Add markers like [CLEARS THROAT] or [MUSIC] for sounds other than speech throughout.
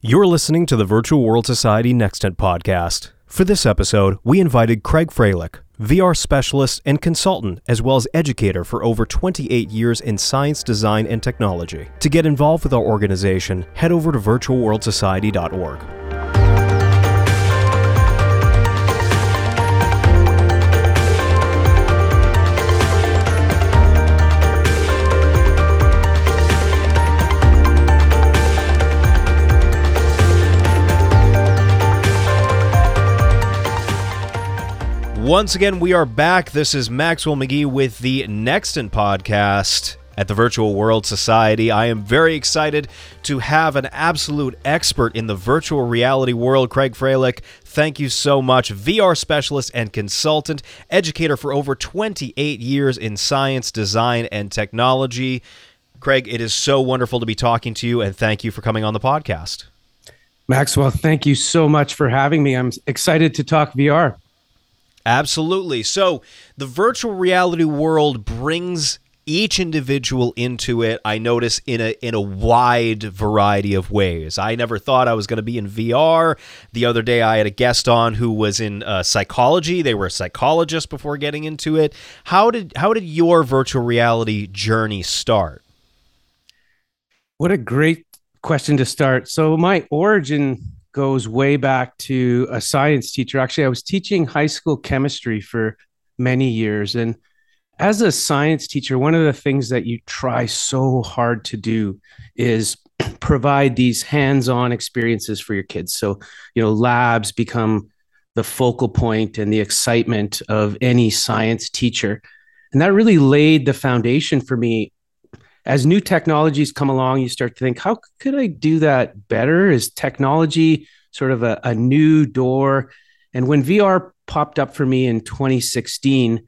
You're listening to the Virtual World Society Nextent podcast. For this episode, we invited Craig Frehlich, VR specialist and consultant, as well as educator for over 28 years in science, design, and technology. To get involved with our organization, head over to virtualworldsociety.org. Once again, we are back. This is Maxwell McGee with the Nextent podcast at the Virtual World Society. I am very excited to have an absolute expert in the virtual reality world, Craig Frehlich. Thank you so much. VR specialist and consultant, educator for over 28 years in science, design, and technology. Craig, it is so wonderful to be talking to you, and thank you for coming on the podcast. Maxwell, thank you so much for having me. I'm excited to talk VR. Absolutely. So the virtual reality world brings each individual into it i notice in a in a wide variety of ways. I never thought i was going to be in vr the other day i had a guest on who was in uh, psychology. They were a psychologist before getting into it. How did how did your virtual reality journey start? What a great question to start. So my origin goes way back to a science teacher. Actually, I was teaching high school chemistry for many years. And as a science teacher, one of the things that you try so hard to do is [CLEARS THROAT] provide these hands-on experiences for your kids. So, you know, labs become the focal point and the excitement of any science teacher. And that really laid the foundation for me. As new technologies come along, you start to think, how could I do that better? Is technology sort of a, a new door. And when VR popped up for me in 2016,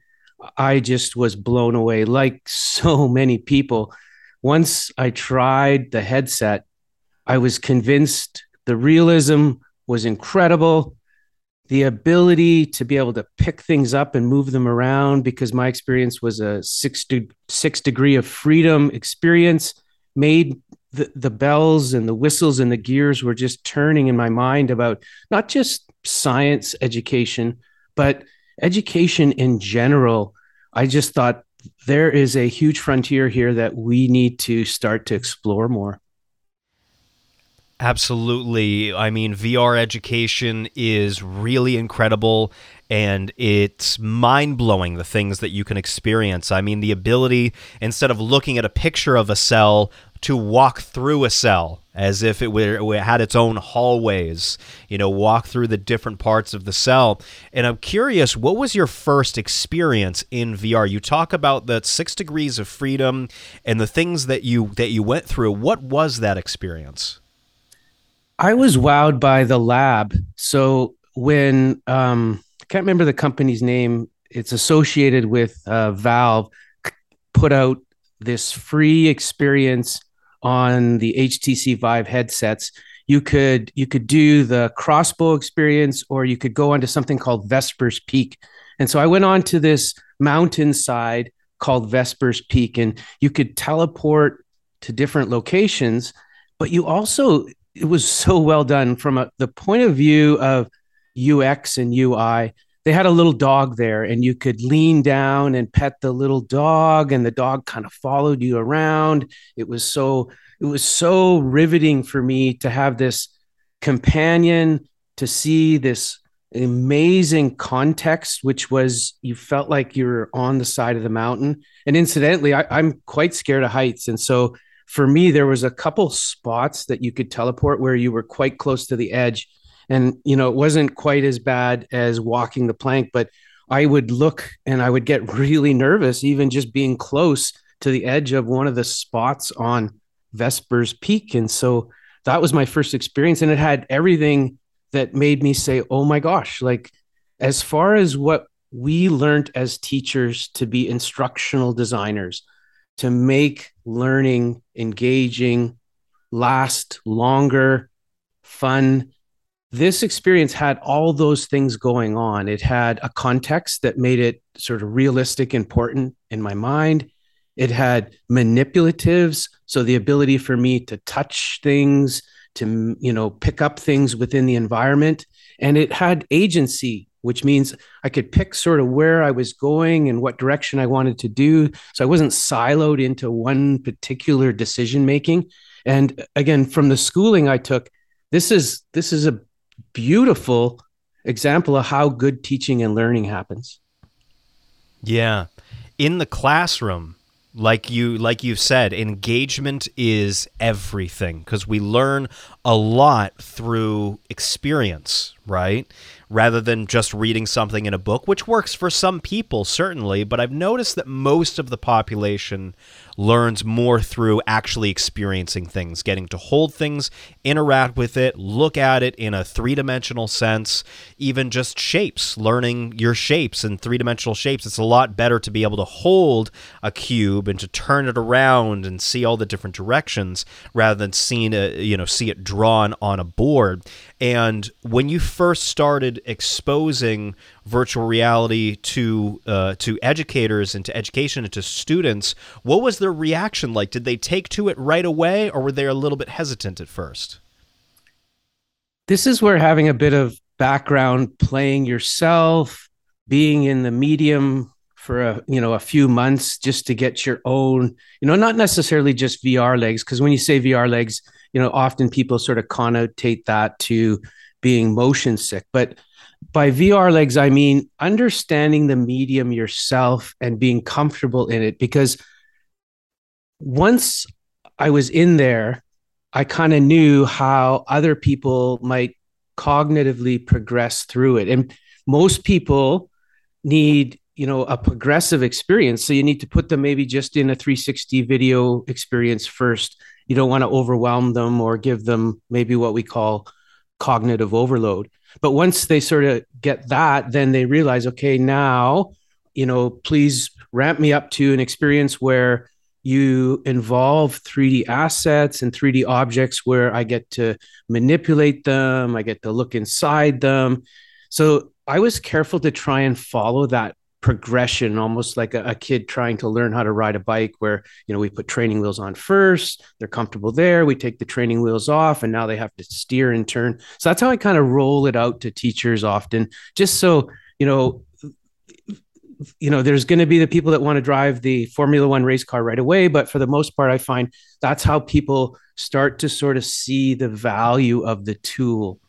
I just was blown away, like [LAUGHS] so many people. Once I tried the headset, I was convinced the realism was incredible. The ability to be able to pick things up and move them around, because my experience was a six, de- six degree of freedom experience, made the, the bells and the whistles and the gears were just turning in my mind about not just science education, but education in general. I just thought there is a huge frontier here that we need to start to explore more. Absolutely. I mean, VR education is really incredible and it's mind blowing the things that you can experience. I mean, the ability, instead of looking at a picture of a cell, to walk through a cell as if it, were, it had its own hallways, you know, walk through the different parts of the cell. And I'm curious, what was your first experience in VR? You talk about the six degrees of freedom and the things that you that you went through. What was that experience? I was wowed by the lab. So when um, I can't remember the company's name, it's associated with uh, Valve, put out this free experience on the HTC Vive headsets, you could you could do the crossbow experience, or you could go onto something called Vespers Peak. And so I went on to this mountainside called Vespers Peak, and you could teleport to different locations. But you also it was so well done from a, the point of view of UX and UI they had a little dog there and you could lean down and pet the little dog and the dog kind of followed you around. It was so it was so riveting for me to have this companion to see this amazing context which was you felt like you were on the side of the mountain. And incidentally I, i'm quite scared of heights. And so for me there was a couple spots that you could teleport where you were quite close to the edge. And you know it wasn't quite as bad as walking the plank but i would look and i would get [LAUGHS] really nervous even just being close to the edge of one of the spots on vespers peak. And so that was my first experience. And it had everything that made me say oh my gosh. Like as far as what we learned as teachers to be instructional designers to make learning engaging last longer fun this experience had all those things going on. It had a context that made it sort of realistic, important in my mind. It had manipulatives, so the ability for me to touch things, to you know pick up things within the environment and it had agency which means i could pick sort of where i was going and what direction i wanted to do. So i wasn't siloed into one particular decision making. And again from the schooling i took this is this is a beautiful example of how good teaching and learning happens. Yeah. In the classroom like you like you've said engagement is everything because we learn a lot through experience right rather than just reading something in a book which works for some people certainly but i've noticed that most of the population learns more through actually experiencing things, getting to hold things, interact with it, look at it in a three dimensional sense, even just shapes, learning your shapes and three dimensional shapes. It's a lot better to be able to hold a cube and to turn it around and see all the different directions rather than seeing a, you know, see it drawn on a board. And when you first started exposing virtual reality to uh, to educators and to education and to students, what was their reaction like? Did they take to it right away, or were they a little bit hesitant at first? This is where having a bit of background, playing yourself, being in the medium for a you know a few months just to get your own you know not necessarily just VR legs because when you say VR legs you know, often people sort of connotate that to being motion sick. But by VR legs, I mean understanding the medium yourself and being comfortable in it. Because once I was in there, I kind of knew how other people might cognitively progress through it. And most people need you know a progressive experience so you need to put them maybe just in a 360 video experience first you don't want to overwhelm them or give them maybe what we call cognitive overload. But once they sort of get that, then they realize, okay, now, you know, please ramp me up to an experience where you involve 3D assets and 3D objects where I get to manipulate them, I get to look inside them. So I was careful to try and follow that progression, almost like a, a, kid trying to learn how to ride a bike, where you know we put training wheels on first, they're comfortable there. We take the training wheels off, and now they have to steer and turn. So that's how I kind of roll it out to teachers often, just so you know. You know, there's going to be the people that want to drive the Formula One race car right away, but for the most part, I find that's how people start to sort of see the value of the tool.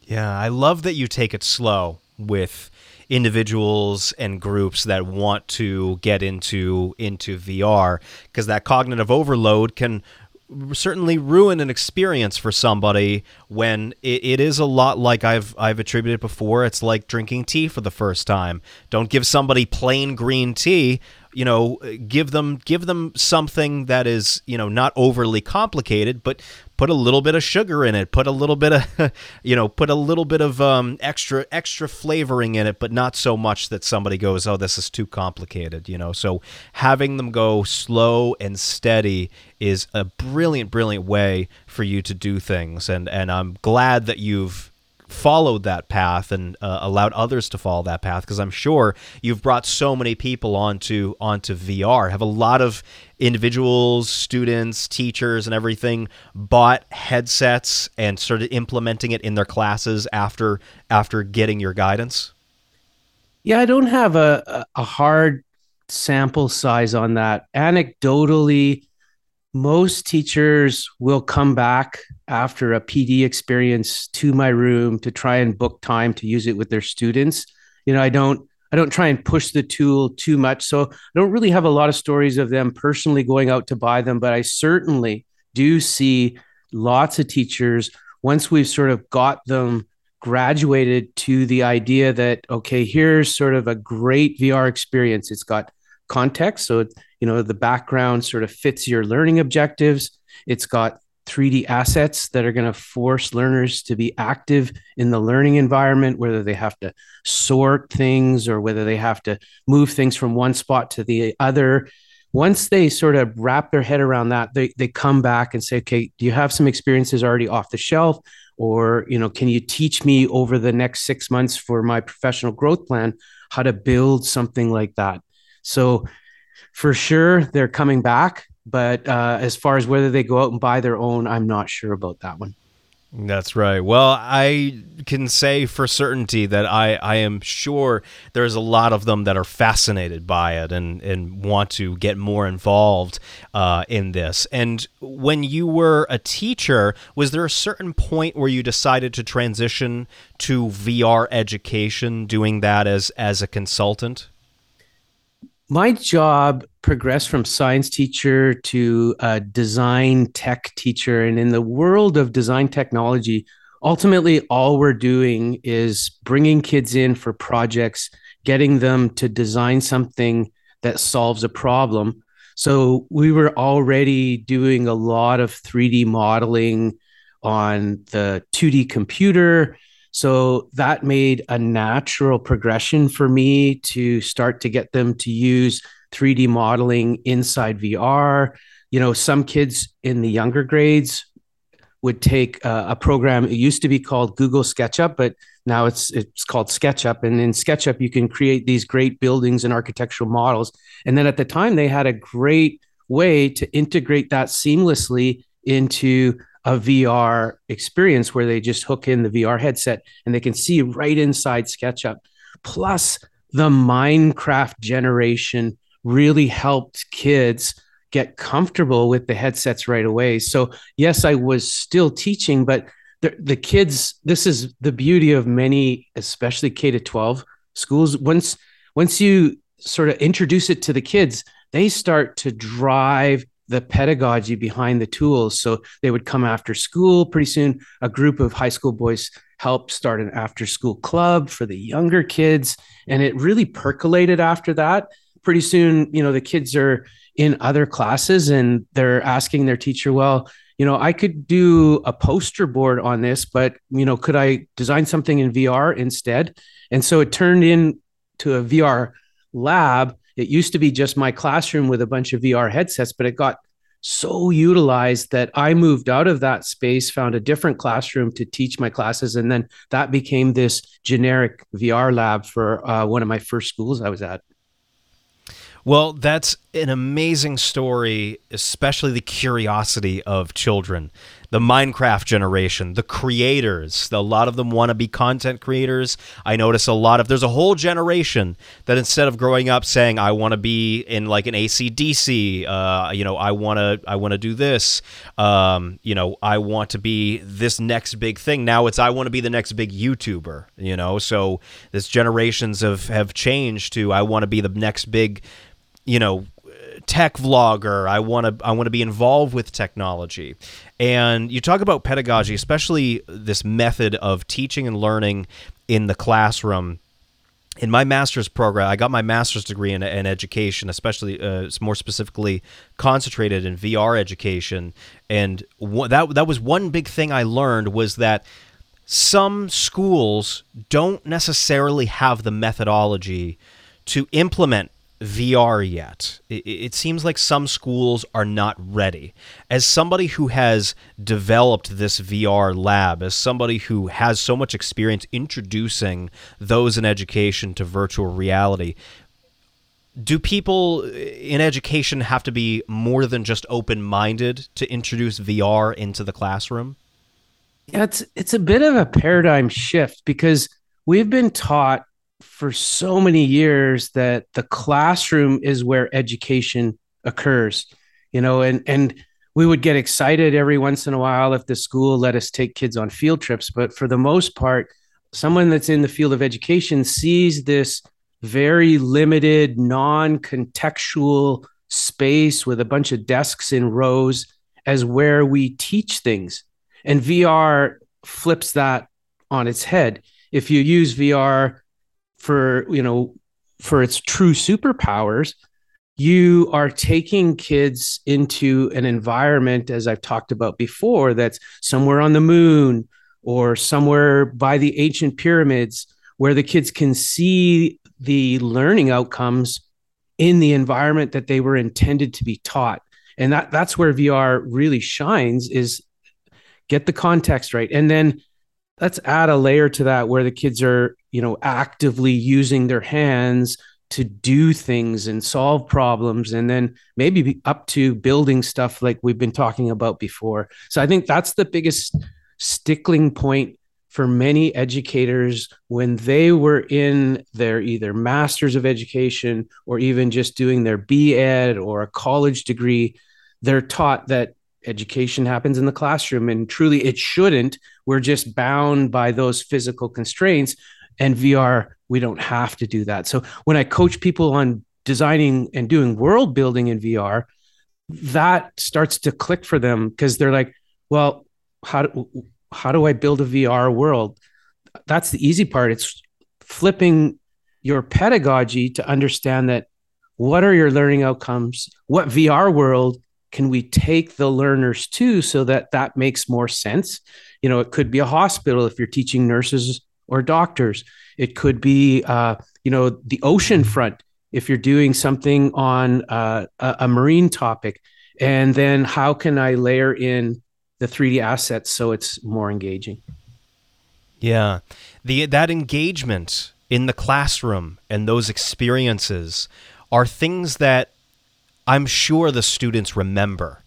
Yeah, I love that you take it slow with individuals and groups that want to get into into VR because that cognitive overload can certainly ruin an experience for somebody when it, it is a lot like I've I've attributed before. It's like drinking tea for the first time. Don't give somebody plain green tea you know give them give them something that is you know not overly complicated but put a little bit of sugar in it put a little bit of [LAUGHS] you know put a little bit of um, extra extra flavoring in it but not so much that somebody goes oh this is too complicated you know? So having them go slow and steady is a brilliant brilliant way for you to do things and and I'm glad that you've followed that path and uh, allowed others to follow that path because I'm sure you've brought so many people onto onto VR. Have a lot of individuals, students, teachers, and everything bought headsets and started implementing it in their classes after after getting your guidance? Yeah, I don't have a a hard sample size on that. Anecdotally, most teachers will come back after a PD experience to my room to try and book time to use it with their students. You know, I don't I don't try and push the tool too much. So I don't really have a lot of stories of them personally going out to buy them, but I certainly do see lots of teachers once we've sort of got them graduated to the idea that okay, here's sort of a great VR experience. It's got context, so you know the background sort of fits your learning objectives. It's got 3d assets that are going to force learners to be active in the learning environment whether they have to sort things or whether they have to move things from one spot to the other. Once they sort of wrap their head around that they, they come back and say okay do you have some experiences already off the shelf? Or you know can you teach me over the next six months for my professional growth plan how to build something like that? So for sure they're coming back but uh, as far as whether they go out and buy their own, I'm not sure about that one. That's right. Well, I can say for certainty that I, I am sure there's a lot of them that are fascinated by it and, and want to get more involved uh, in this. And when you were a teacher, was there a certain point where you decided to transition to VR education, doing that as, as a consultant? My job progressed from science teacher to a design tech teacher. And in the world of design technology, ultimately, all we're doing is bringing kids in for projects, getting them to design something that solves a problem. So we were already doing a lot of 3D modeling on the 2D computer so that made a natural progression for me to start to get them to use 3D modeling inside VR. You know, some kids in the younger grades would take a, a program. It used to be called Google SketchUp, but now it's it's called SketchUp. And in SketchUp, you can create these great buildings and architectural models. And then at the time, they had a great way to integrate that seamlessly into a VR experience where they just hook in the VR headset and they can see right inside SketchUp. Plus, the Minecraft generation really helped kids get comfortable with the headsets right away. So, yes, I was still teaching, but the, the kids, this is the beauty of many, especially K to 12 schools. Once, once you sort of introduce it to the kids, they start to drive the pedagogy behind the tools. So they would come after school. Pretty soon, a group of high school boys helped start an after school club for the younger kids. And it really percolated after that. Pretty soon, you know, the kids are in other classes and they're asking their teacher, well, you know, I could do a poster board on this, but, you know, could I design something in VR instead? And so it turned into a VR lab it used to be just my classroom with a bunch of VR headsets, but it got so utilized that I moved out of that space, found a different classroom to teach my classes. And then that became this generic VR lab for uh, one of my first schools I was at. Well, that's an amazing story, especially the curiosity of children the Minecraft generation, the creators. A lot of them want to be content creators. I notice a lot of there's a whole generation that instead of growing up saying I want to be in like an ACDC, uh, you know, I want to I want to do this, um, you know, I want to be this next big thing. Now it's I want to be the next big YouTuber, you know. So this generations have have changed to I want to be the next big, you know, tech vlogger. I want to I want to be involved with technology. And you talk about pedagogy, especially this method of teaching and learning in the classroom. In my master's program, I got my master's degree in, in education, especially uh, more specifically concentrated in VR education. And that that was one big thing I learned was that some schools don't necessarily have the methodology to implement VR yet. It, it, seems like some schools are not ready. As somebody who has developed this VR lab, as somebody who has so much experience introducing those in education to virtual reality, do people in education have to be more than just open minded to introduce VR into the classroom? Yeah, it's it's a bit of a paradigm shift because we've been taught for so many years that the classroom is where education occurs you know and and we would get excited every once in a while if the school let us take kids on field trips. But for the most part someone that's in the field of education sees this very limited non-contextual space with a bunch of desks in rows as where we teach things. And VR flips that on its head. If you use VR for you know for its true superpowers you are taking kids into an environment as i've talked about before that's somewhere on the moon or somewhere by the ancient pyramids where the kids can see the learning outcomes in the environment that they were intended to be taught. And that that's where vr really shines is get the context right. And then let's add a layer to that where the kids are you know actively using their hands to do things and solve problems and then maybe up to building stuff like we've been talking about before. So i think that's the biggest stickling point for many educators when they were in their either masters of education or even just doing their b.ed or a college degree. They're taught that education happens in the classroom and truly it shouldn't. We're just bound by those physical constraints and vr we don't have to do that. So when i coach people on designing and doing world building in vr that starts to click for them because they're like well how do, how do i build a vr world? That's the easy part. It's flipping your pedagogy to understand that what are your learning outcomes what vr world can we take the learners to so that that makes more sense? You know it could be a hospital if you're teaching nurses or doctors. It could be uh, you know the ocean front if you're doing something on uh, a, a marine topic. And then how can i layer in the 3d assets so it's more engaging? Yeah. The that engagement in the classroom and those experiences are things that I'm sure the students remember.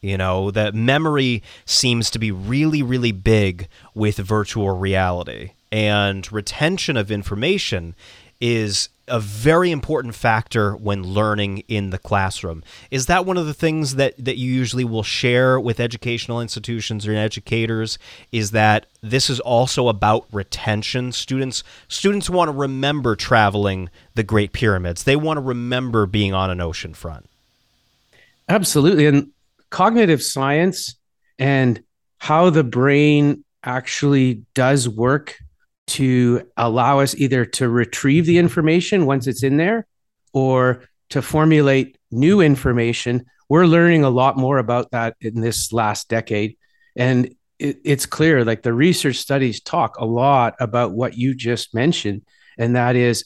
You know, that memory seems to be really, really big with virtual reality. And retention of information is a very important factor when learning in the classroom. Is that one of the things that, that you usually will share with educational institutions or educators? Is that this is also about retention? Students students want to remember traveling the Great Pyramids. They want to remember being on an ocean front. Absolutely. And cognitive science and how the brain actually does work to allow us either to retrieve the information once it's in there or to formulate new information. We're learning a lot more about that in this last decade. And it, it's clear, like the research studies talk a lot about what you just mentioned, and that is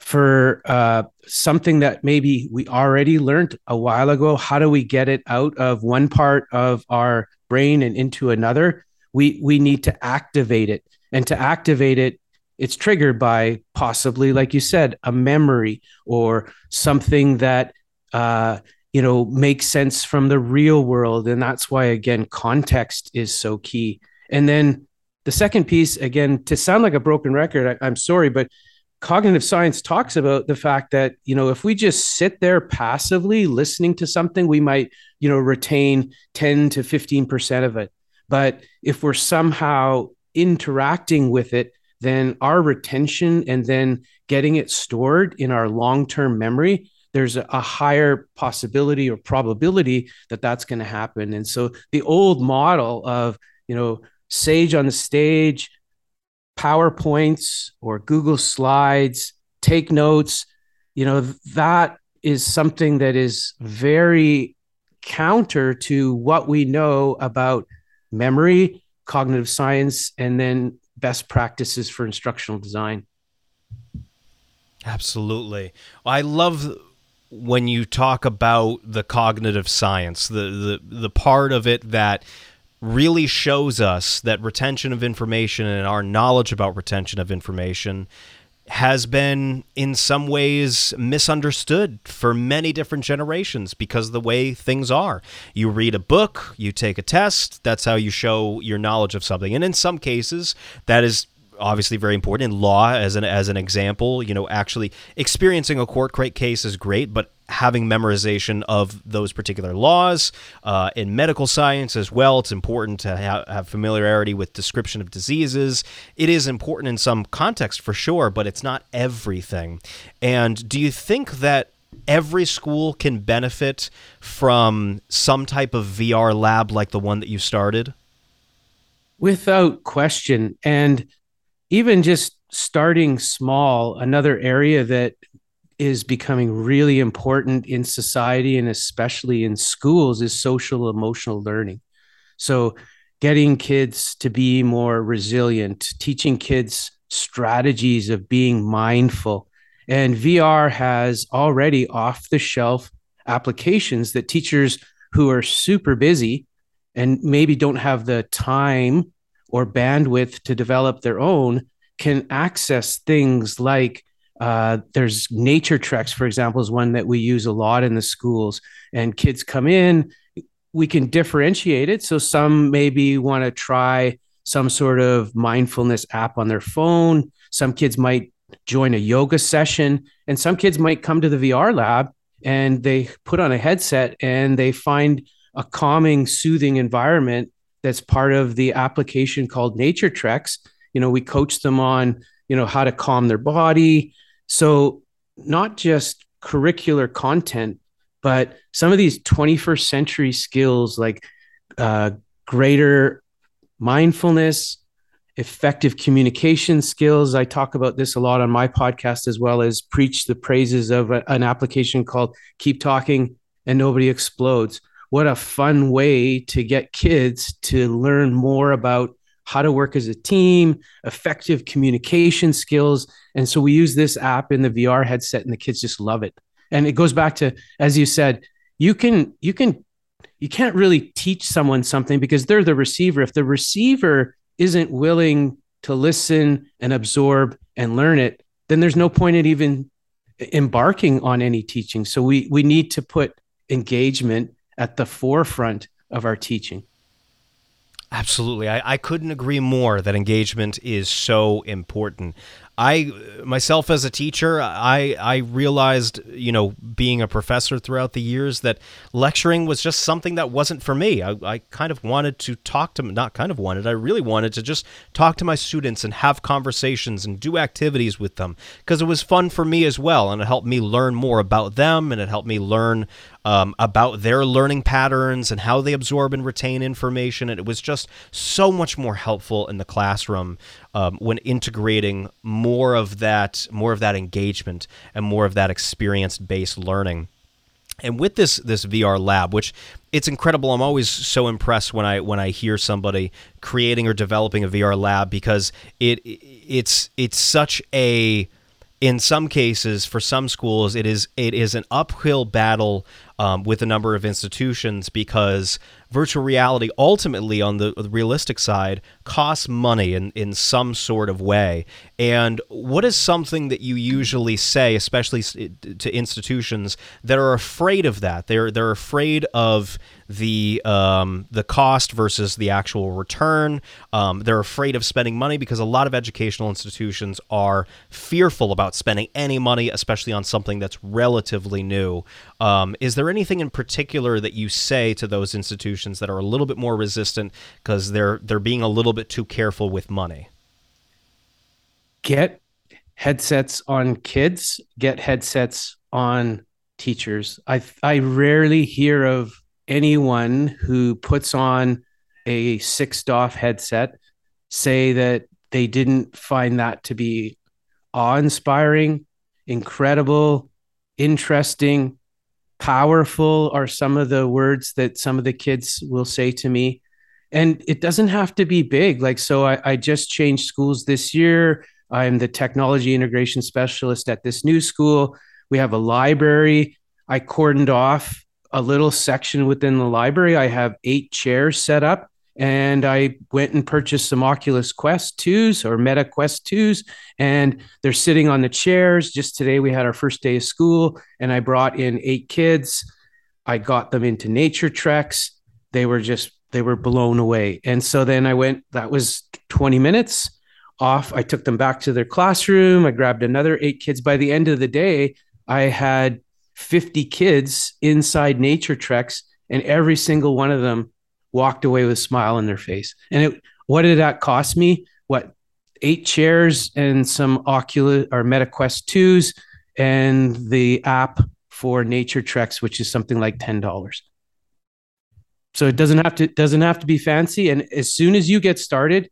for uh, something that maybe we already learned a while ago how do we get it out of one part of our brain and into another we we need to activate it and to activate it it's triggered by possibly like you said a memory or something that uh, you know makes sense from the real world. And that's why again context is so key. And then the second piece again to sound like a broken record I, i'm sorry but cognitive science talks about the fact that you know if we just sit there passively listening to something we might you know retain 10 to 15% of it. But if we're somehow interacting with it then our retention and then getting it stored in our long-term memory there's a higher possibility or probability that that's going to happen. And so the old model of you know sage on the stage PowerPoints or Google Slides, take notes, you know, that is something that is very counter to what we know about memory, cognitive science, and then best practices for instructional design. Absolutely. I love when you talk about the cognitive science, the the the part of it that really shows us that retention of information and our knowledge about retention of information has been in some ways misunderstood for many different generations because of the way things are. You read a book, you take a test, that's how you show your knowledge of something. And in some cases, that is obviously very important. In law as an as an example you know actually experiencing a court case is great but having memorization of those particular laws uh, in medical science as well it's important to ha- have familiarity with description of diseases. It is important in some context for sure but it's not everything. And do you think that every school can benefit from some type of VR lab like the one that you started? Without question. And even just starting small, another area that is becoming really important in society and especially in schools is social emotional learning. So, getting kids to be more resilient, teaching kids strategies of being mindful. And VR has already off the shelf applications that teachers who are super busy and maybe don't have the time or bandwidth to develop their own can access things like Uh, there's nature treks, for example, is one that we use a lot in the schools. And kids come in, we can differentiate it. So some maybe want to try some sort of mindfulness app on their phone. Some kids might join a yoga session, and some kids might come to the VR lab and they put on a headset and they find a calming, soothing environment that's part of the application called Nature Treks. You know, we coach them on, you know, how to calm their body, so, not just curricular content, but some of these 21st century skills like uh, greater mindfulness, effective communication skills. I talk about this a lot on my podcast, as well as preach the praises of a, an application called Keep Talking and Nobody Explodes. What a fun way to get kids to learn more about how to work as a team, effective communication skills. And so we use this app in the VR headset and the kids just love it. And it goes back to, as you said, you can, you can, you can't really teach someone something because they're the receiver. If the receiver isn't willing to listen and absorb and learn it, then there's no point in even embarking on any teaching. So we, we need to put engagement at the forefront of our teaching. Absolutely. I, I couldn't agree more that engagement is so important. I myself as a teacher, I I realized, you know, being a professor throughout the years that lecturing was just something that wasn't for me. I, I kind of wanted to talk to not kind of wanted, I really wanted to just talk to my students and have conversations and do activities with them because it was fun for me as well and it helped me learn more about them and it helped me learn um, about their learning patterns and how they absorb and retain information. And it was just so much more helpful in the classroom um, when integrating more of that, more of that engagement and more of that experience-based learning. And with this this VR lab, which it's incredible, I'm always so impressed when I when I hear somebody creating or developing a VR lab because it it's it's such a in some cases for some schools it is it is an uphill battle um, with a number of institutions because virtual reality ultimately on the, the, realistic side costs money in, in some sort of way. And what is something that you usually say especially to institutions that are afraid of that? They're they're afraid of the um, the cost versus the actual return. Um, they're afraid of spending money because a lot of educational institutions are fearful about spending any money, especially on something that's relatively new. Um, is there anything in particular that you say to those institutions that are a little bit more resistant because they're they're being a little bit too careful with money? Get headsets on kids. Get headsets on teachers. I I rarely hear of anyone who puts on a six DOF headset say that they didn't find that to be awe inspiring, incredible, interesting, powerful are some of the words that some of the kids will say to me. And it doesn't have to be big. Like, so I, I just changed schools this year. I'm the technology integration specialist at this new school. We have a library. I cordoned off a little section within the library. I have eight chairs set up, and I went and purchased some Oculus Quest 2s or Meta Quest 2s, and they're sitting on the chairs. Just today, we had our first day of school, and I brought in eight kids. I got them into nature treks. They were just, they were blown away. And so then I went, that was 20 minutes off. I took them back to their classroom. I grabbed another eight kids. By the end of the day, I had 50 kids inside nature treks and every single one of them walked away with a smile on their face. And it what did that cost me? What eight chairs and some oculus or metaquest 2s and the app for nature treks which is something like $10 so it doesn't have to doesn't have to be fancy. And as soon as you get started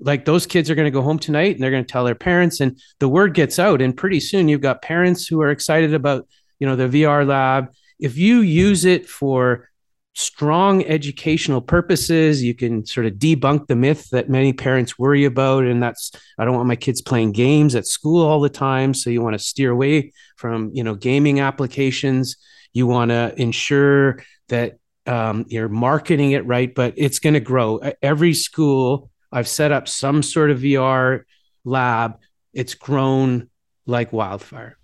like those kids are going to go home tonight and they're going to tell their parents and the word gets out and pretty soon you've got parents who are excited about you know, the VR lab. If you use it for strong educational purposes, you can sort of debunk the myth that many parents worry about. And that's, I don't want my kids playing games at school all the time. So you want to steer away from, you know, gaming applications. You want to ensure that um, you're marketing it right, but it's going to grow. Every school, I've set up some sort of VR lab. It's grown like wildfire.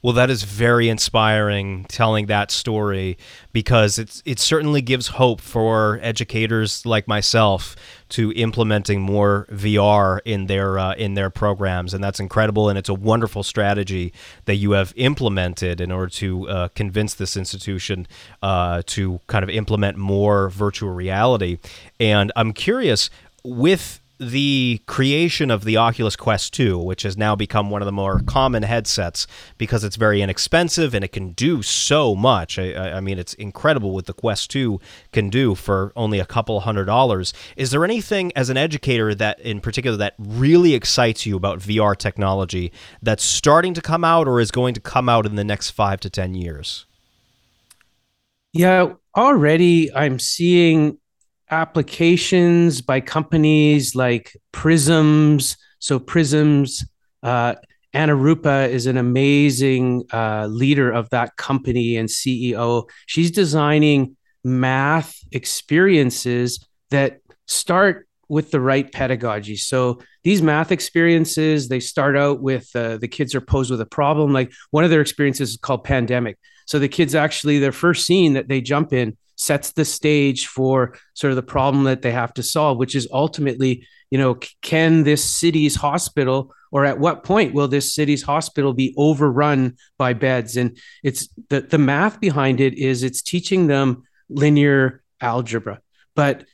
Well, that is very inspiring telling that story because it's it certainly gives hope for educators like myself to implementing more VR in their uh, in their programs, and that's incredible. And it's a wonderful strategy that you have implemented in order to uh, convince this institution uh, to kind of implement more virtual reality. And I'm curious with the creation of the Oculus Quest 2, which has now become one of the more common headsets because it's very inexpensive and it can do so much. I, I, mean, it's incredible what the Quest 2 can do for only a couple hundred dollars. Is there anything as an educator that, in particular, that really excites you about VR technology that's starting to come out or is going to come out in the next five to 10 years? Yeah, already I'm seeing applications by companies like Prisms. So Prisms, uh, Anurupa is an amazing uh, leader of that company and CEO. She's designing math experiences that start with the right pedagogy. So these math experiences, they start out with uh, the kids are posed with a problem. Like one of their experiences is called pandemic. So the kids actually, their first scene that they jump in sets the stage for sort of the problem that they have to solve, which is ultimately, you know, can this city's hospital or at what point will this city's hospital be overrun by beds? And it's the, the math behind it is it's teaching them linear algebra, but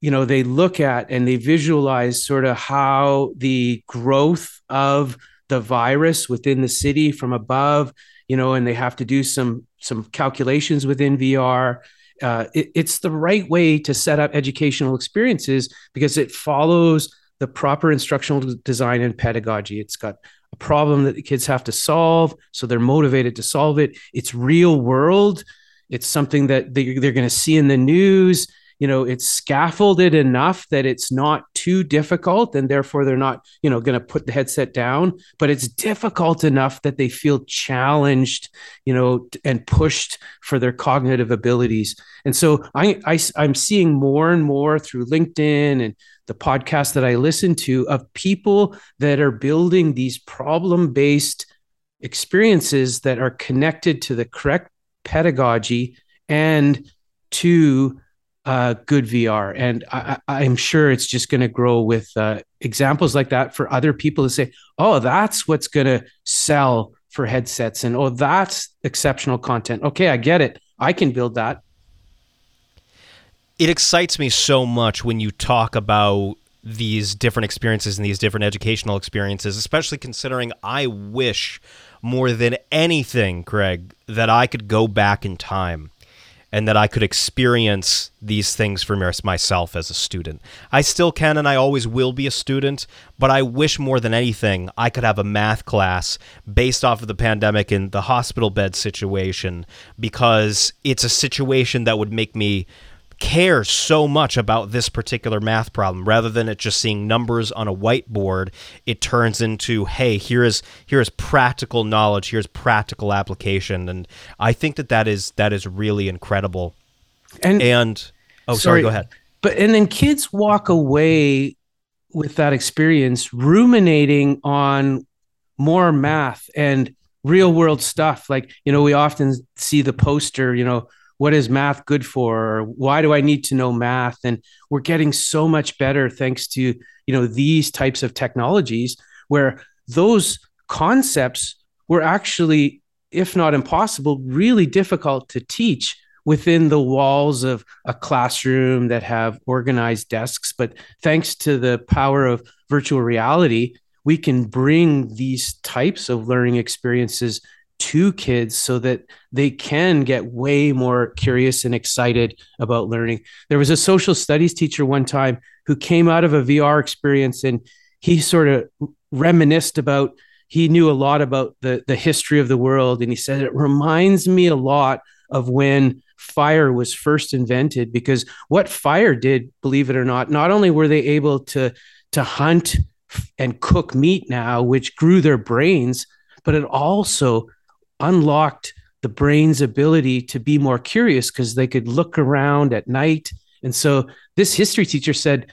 you know they look at and they visualize sort of how the growth of the virus within the city from above you know and they have to do some some calculations within vr uh, it, it's the right way to set up educational experiences because it follows the proper instructional design and pedagogy. It's got a problem that the kids have to solve, so they're motivated to solve it. It's real world. It's something that they, they're going to see in the news you know it's scaffolded enough that it's not too difficult and therefore they're not you know going to put the headset down but it's difficult enough that they feel challenged you know and pushed for their cognitive abilities. And so I, I i'm seeing more and more through linkedin and the podcast that i listen to of people that are building these problem based experiences that are connected to the correct pedagogy and to uh, good VR. And I, I am sure it's just going to grow with uh, examples like that for other people to say, oh, that's what's going to sell for headsets. And oh, that's exceptional content. Okay, I get it. I can build that. It excites me so much when you talk about these different experiences and these different educational experiences, especially considering I wish more than anything, Craig, that I could go back in time and that I could experience these things for myself as a student. I still can and I always will be a student, but I wish more than anything I could have a math class based off of the pandemic and the hospital bed situation because it's a situation that would make me care so much about this particular math problem. Rather than it just seeing numbers on a whiteboard it turns into hey here is here is practical knowledge here's practical application. And i think that that is that is really incredible. And and oh sorry, sorry go ahead. but and then kids walk away with that experience ruminating on more math and real world stuff. Like you know we often see the poster you know what is math good for? Or why do i need to know math? And we're getting so much better thanks to you know these types of technologies where those concepts were actually if not impossible really difficult to teach within the walls of a classroom that have organized desks. But thanks to the power of virtual reality we can bring these types of learning experiences to kids so that they can get way more curious and excited about learning. There was a social studies teacher one time who came out of a VR experience and he sort of reminisced about he knew a lot about the the history of the world and he said it reminds me a lot of when fire was first invented because what fire did believe it or not not only were they able to to hunt and cook meat now which grew their brains but it also unlocked the brain's ability to be more curious because they could look around at night. And so this history teacher said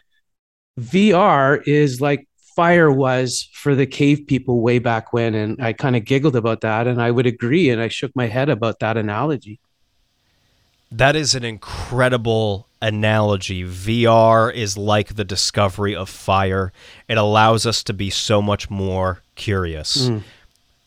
VR is like fire was for the cave people way back when. And I kind of giggled about that. And I would agree. And I shook my head about that analogy. That is an incredible analogy. VR is like the discovery of fire, it allows us to be so much more curious. Mm.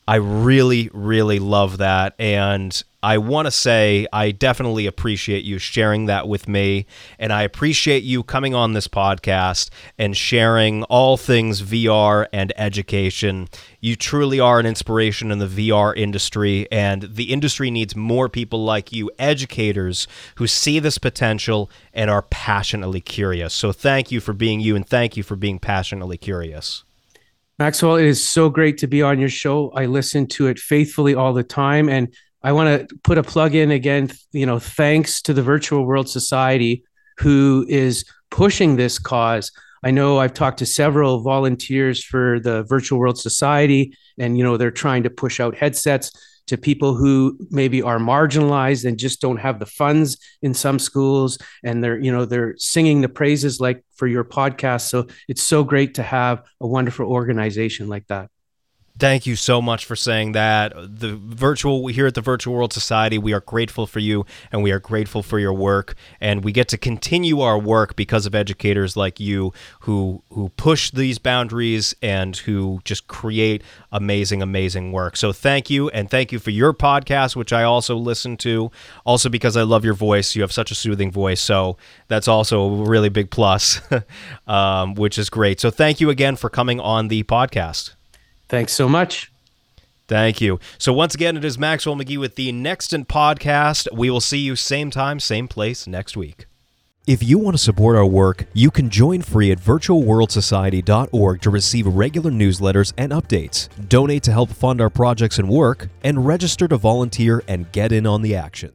I really, really love that. And I want to say I definitely appreciate you sharing that with me. And I appreciate you coming on this podcast and sharing all things VR and education. You truly are an inspiration in the VR industry, and the industry needs more people like you, educators who see this potential and are passionately curious. So thank you for being you, and thank you for being passionately curious. Maxwell, it is so great to be on your show. I listen to it faithfully all the time. And I want to put a plug in again, you know, thanks to the Virtual World Society who is pushing this cause. I know I've talked to several volunteers for the Virtual World Society, and you know they're trying to push out headsets to people who maybe are marginalized and just don't have the funds in some schools and they're you know they're singing the praises like for your podcast. So it's so great to have a wonderful organization like that Thank you so much for saying that. The virtual here at the Virtual World Society, we are grateful for you and we are grateful for your work and we get to continue our work because of educators like you who who push these boundaries and who just create amazing amazing work. So thank you and thank you for your podcast which I also listen to also because I love your voice. You have such a soothing voice. So that's also a really big plus [LAUGHS] um, which is great. So thank you again for coming on the podcast. Thanks so much. Thank you. So once again, it is Maxwell McGee with the Nextant Podcast. We will see you same time, same place next week. If you want to support our work, you can join free at virtualworldsociety.org to receive regular newsletters and updates, donate to help fund our projects and work, and register to volunteer and get in on the action.